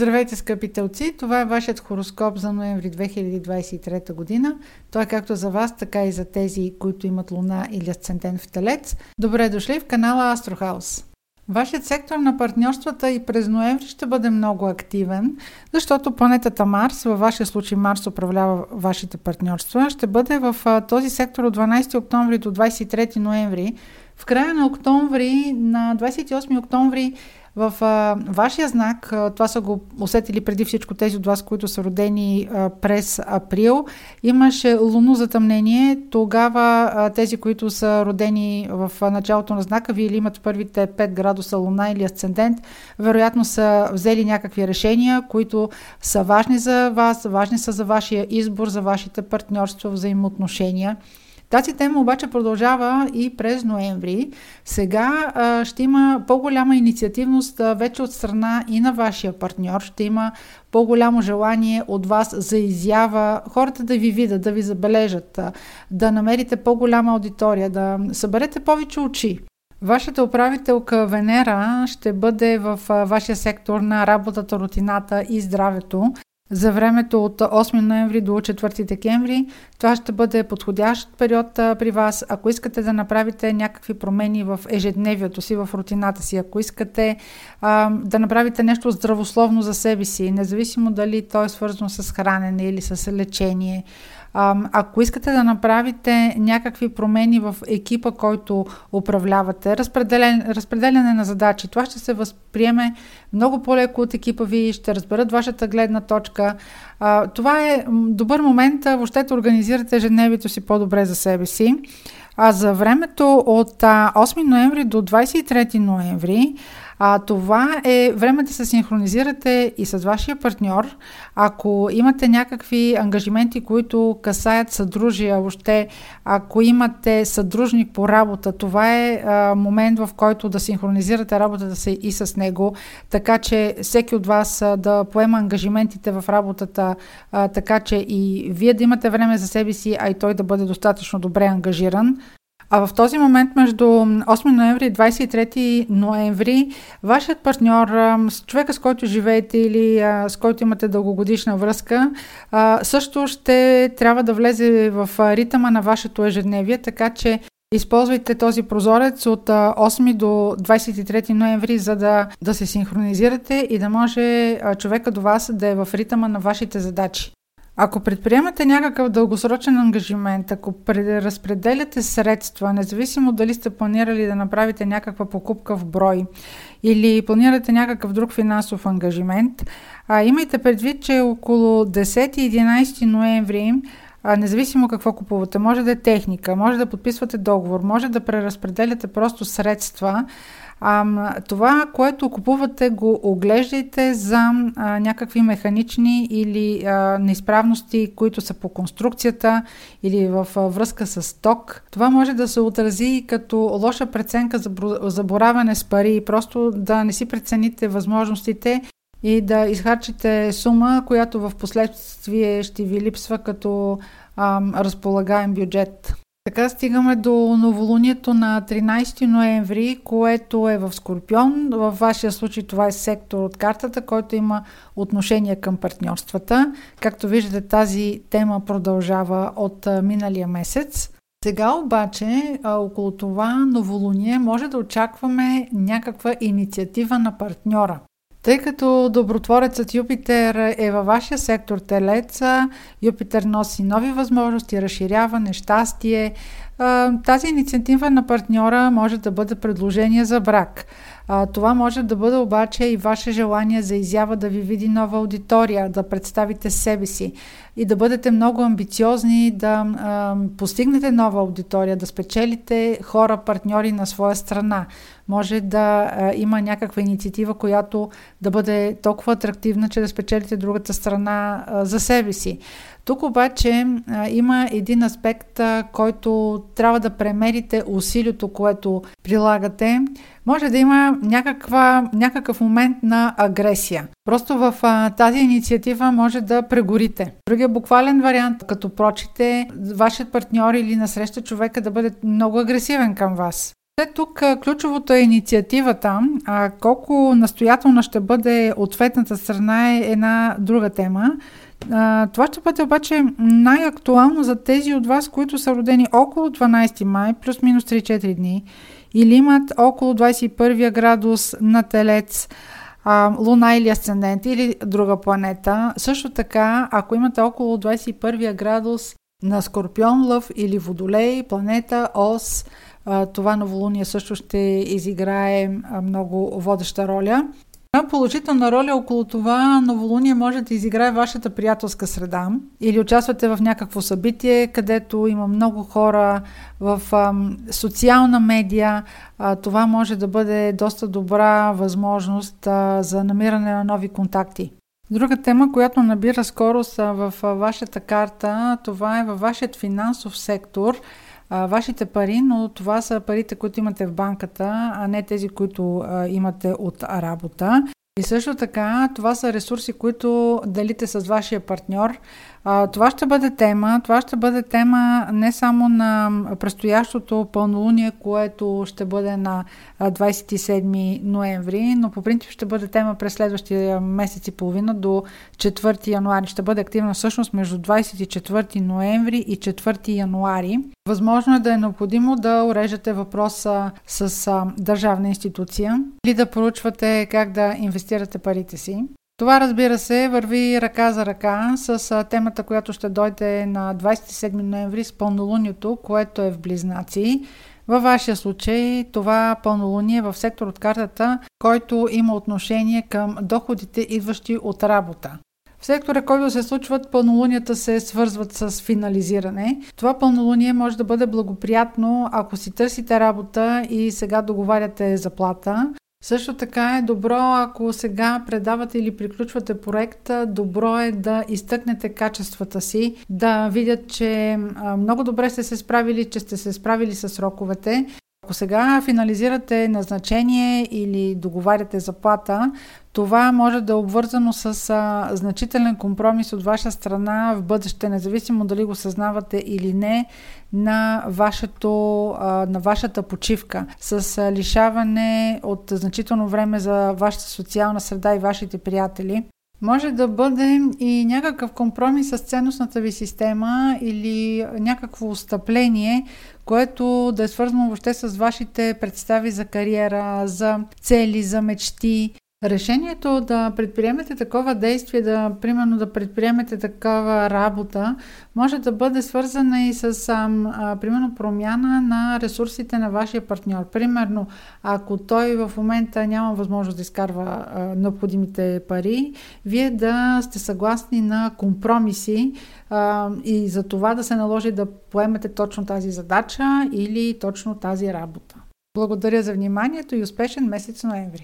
Здравейте, скъпи телци! Това е вашият хороскоп за ноември 2023 година. Той е както за вас, така и за тези, които имат луна или асцендент в телец. Добре дошли в канала Астрохаус. Вашият сектор на партньорствата и през ноември ще бъде много активен, защото планетата Марс, във вашия случай Марс управлява вашите партньорства, ще бъде в този сектор от 12 октомври до 23 ноември. В края на октомври, на 28 октомври, в а, вашия знак, а, това са го усетили преди всичко тези от вас, които са родени а, през април, имаше луно затъмнение. Тогава а, тези, които са родени в а, началото на знака, вие или имат първите 5 градуса луна или асцендент, вероятно са взели някакви решения, които са важни за вас, важни са за вашия избор, за вашите партньорства, взаимоотношения. Тази тема обаче продължава и през ноември. Сега а, ще има по-голяма инициативност а, вече от страна и на вашия партньор. Ще има по-голямо желание от вас за изява, хората да ви видят, да ви забележат, а, да намерите по-голяма аудитория, да съберете повече очи. Вашата управителка Венера ще бъде в вашия сектор на работата, рутината и здравето за времето от 8 ноември до 4 декември. Това ще бъде подходящ период при вас. Ако искате да направите някакви промени в ежедневието си, в рутината си, ако искате а, да направите нещо здравословно за себе си, независимо дали то е свързано с хранене или с лечение, ако искате да направите някакви промени в екипа, който управлявате, разпределяне на задачи, това ще се възприеме много по-леко от екипа ви, ще разберат вашата гледна точка. Това е добър момент въобще да организирате ежедневието си по-добре за себе си. А за времето от 8 ноември до 23 ноември а, това е време да се синхронизирате и с вашия партньор. Ако имате някакви ангажименти, които касаят съдружия, въобще, ако имате съдружник по работа, това е а, момент, в който да синхронизирате работата си и с него, така че всеки от вас а, да поема ангажиментите в работата, а, така че и вие да имате време за себе си, а и той да бъде достатъчно добре ангажиран. А в този момент между 8 ноември и 23 ноември вашият партньор, с човека с който живеете или с който имате дългогодишна връзка, също ще трябва да влезе в ритъма на вашето ежедневие, така че Използвайте този прозорец от 8 до 23 ноември, за да, да се синхронизирате и да може човека до вас да е в ритъма на вашите задачи. Ако предприемате някакъв дългосрочен ангажимент, ако разпределяте средства, независимо дали сте планирали да направите някаква покупка в брой или планирате някакъв друг финансов ангажимент, а, имайте предвид, че около 10-11 ноември а, независимо какво купувате, може да е техника, може да подписвате договор, може да преразпределяте просто средства, а, това, което купувате, го оглеждайте за а, някакви механични или а, неизправности, които са по конструкцията или в а, връзка с ток. Това може да се отрази като лоша преценка за заборавяне с пари, просто да не си прецените възможностите и да изхарчите сума, която в последствие ще ви липсва като а, разполагаем бюджет. Така стигаме до новолунието на 13 ноември, което е в Скорпион. В вашия случай това е сектор от картата, който има отношение към партньорствата. Както виждате, тази тема продължава от миналия месец. Сега обаче, около това новолуние, може да очакваме някаква инициатива на партньора. Тъй като добротворецът Юпитер е във вашия сектор Телеца, Юпитер носи нови възможности, разширяване, щастие. Тази инициатива на партньора може да бъде предложение за брак. Това може да бъде обаче и ваше желание за изява да ви види нова аудитория, да представите себе си и да бъдете много амбициозни, да постигнете нова аудитория, да спечелите хора, партньори на своя страна. Може да има някаква инициатива, която да бъде толкова атрактивна, че да спечелите другата страна за себе си. Тук обаче а, има един аспект, а, който трябва да премерите усилието, което прилагате. Може да има някаква, някакъв момент на агресия. Просто в а, тази инициатива може да прегорите. Другия буквален вариант, като прочите, вашият партньор или насреща човека да бъде много агресивен към вас. Тук ключовото е инициативата, а колко настоятелна ще бъде ответната страна е една друга тема. А, това ще бъде обаче най-актуално за тези от вас, които са родени около 12 май, плюс-минус 3-4 дни, или имат около 21 градус на телец, а, Луна или Асцендент или друга планета. Също така, ако имате около 21 градус на Скорпион, Лъв или Водолей, планета, Ос, това новолуние също ще изиграе много водеща роля. Една положителна роля около това новолуние може да изиграе вашата приятелска среда или участвате в някакво събитие, където има много хора в ам, социална медия. А, това може да бъде доста добра възможност а, за намиране на нови контакти. Друга тема, която набира скорост в вашата карта, това е във вашият финансов сектор – вашите пари, но това са парите, които имате в банката, а не тези, които имате от работа. И също така, това са ресурси, които делите с вашия партньор. Това ще бъде тема. Това ще бъде тема не само на предстоящото пълнолуние, което ще бъде на 27 ноември, но по принцип ще бъде тема през следващия месец и половина до 4 януари. Ще бъде активна всъщност между 24 ноември и 4 януари. Възможно е да е необходимо да уреждате въпроса с държавна институция или да поручвате как да инвестирате парите си. Това, разбира се, върви ръка за ръка с темата, която ще дойде на 27 ноември с пълнолунието, което е в Близнаци. Във вашия случай това пълнолуние е в сектор от картата, който има отношение към доходите, идващи от работа. В сектора, който се случват, пълнолунията се свързват с финализиране. Това пълнолуние може да бъде благоприятно, ако си търсите работа и сега договаряте заплата. Също така е добро, ако сега предавате или приключвате проекта, добро е да изтъкнете качествата си, да видят, че много добре сте се справили, че сте се справили с сроковете. Ако сега финализирате назначение или договаряте заплата, това може да е обвързано с а, значителен компромис от ваша страна в бъдеще, независимо дали го съзнавате или не, на, вашето, а, на вашата почивка, с а, лишаване от значително време за вашата социална среда и вашите приятели. Може да бъде и някакъв компромис с ценностната ви система или някакво отстъпление, което да е свързано въобще с вашите представи за кариера, за цели, за мечти, Решението да предприемете такова действие, да, примерно да предприемете такава работа, може да бъде свързана и с, а, примерно, промяна на ресурсите на вашия партньор. Примерно, ако той в момента няма възможност да изкарва а, необходимите пари, вие да сте съгласни на компромиси а, и за това да се наложи да поемете точно тази задача или точно тази работа. Благодаря за вниманието и успешен месец ноември!